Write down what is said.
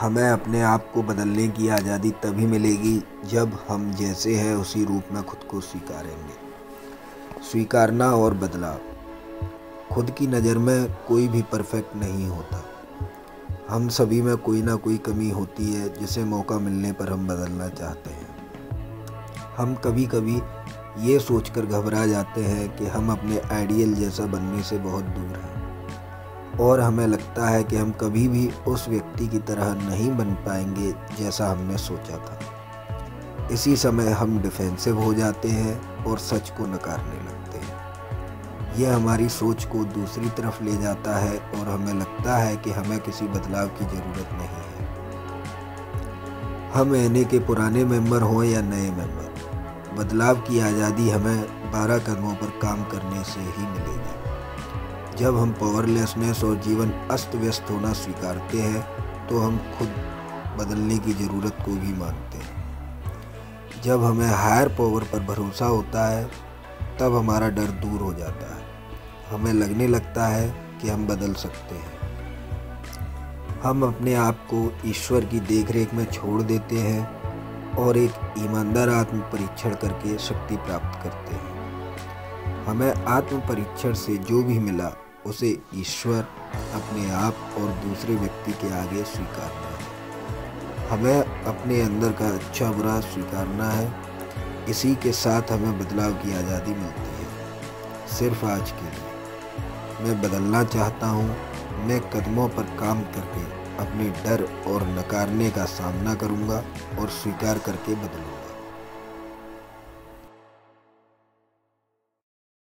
हमें अपने आप को बदलने की आज़ादी तभी मिलेगी जब हम जैसे हैं उसी रूप में खुद को स्वीकारेंगे। स्वीकारना और बदलाव। खुद की नज़र में कोई भी परफेक्ट नहीं होता। हम सभी में कोई ना कोई कमी होती है जिसे मौका मिलने पर हम बदलना चाहते हैं। हम कभी कभी ये सोचकर घबरा जाते हैं कि हम अपने आइडियल जैसा बनने से बहुत दूर हैं। और हमें लगता है कि हम कभी भी उस व्यक्ति की तरह नहीं बन पाएँगे जैसा हमने सोचा था। इसी समय हम डिफेंसिव हो जाते हैं और सच को नकारने लगते हैं। यह हमारी सोच को दूसरी तरफ़ ले जाता है और हमें लगता है कि हमें किसी बदलाव की ज़रूरत नहीं है। हम एने के पुराने मेंबर हों या नए मेंबर, बदलाव की आज़ादी हमें बारह कदमों पर काम करने से ही मिलेगी। जब हम पावरलेसनेस और जीवन अस्त व्यस्त होना स्वीकारते हैं तो हम खुद बदलने की ज़रूरत को भी मानते हैं। जब हमें हायर पावर पर भरोसा होता है, तब हमारा डर दूर हो जाता है। हमें लगने लगता है कि हम बदल सकते हैं। हम अपने आप को ईश्वर की देखरेख में छोड़ देते हैं और एक ईमानदार आत्म परीक्षण करके शक्ति प्राप्त करते हैं। हमें आत्म परीक्षण से जो भी मिला उसे ईश्वर अपने आप और दूसरे व्यक्ति के आगे स्वीकारना है। हमें अपने अंदर का अच्छा बुरा स्वीकारना है। इसी के साथ हमें बदलाव की आज़ादी मिलती है। सिर्फ़ आज के लिए। मैं बदलना चाहता हूँ। मैं कदमों पर काम करके अपने डर और नकारने का सामना करूँगा और स्वीकार करके बदलूँगा।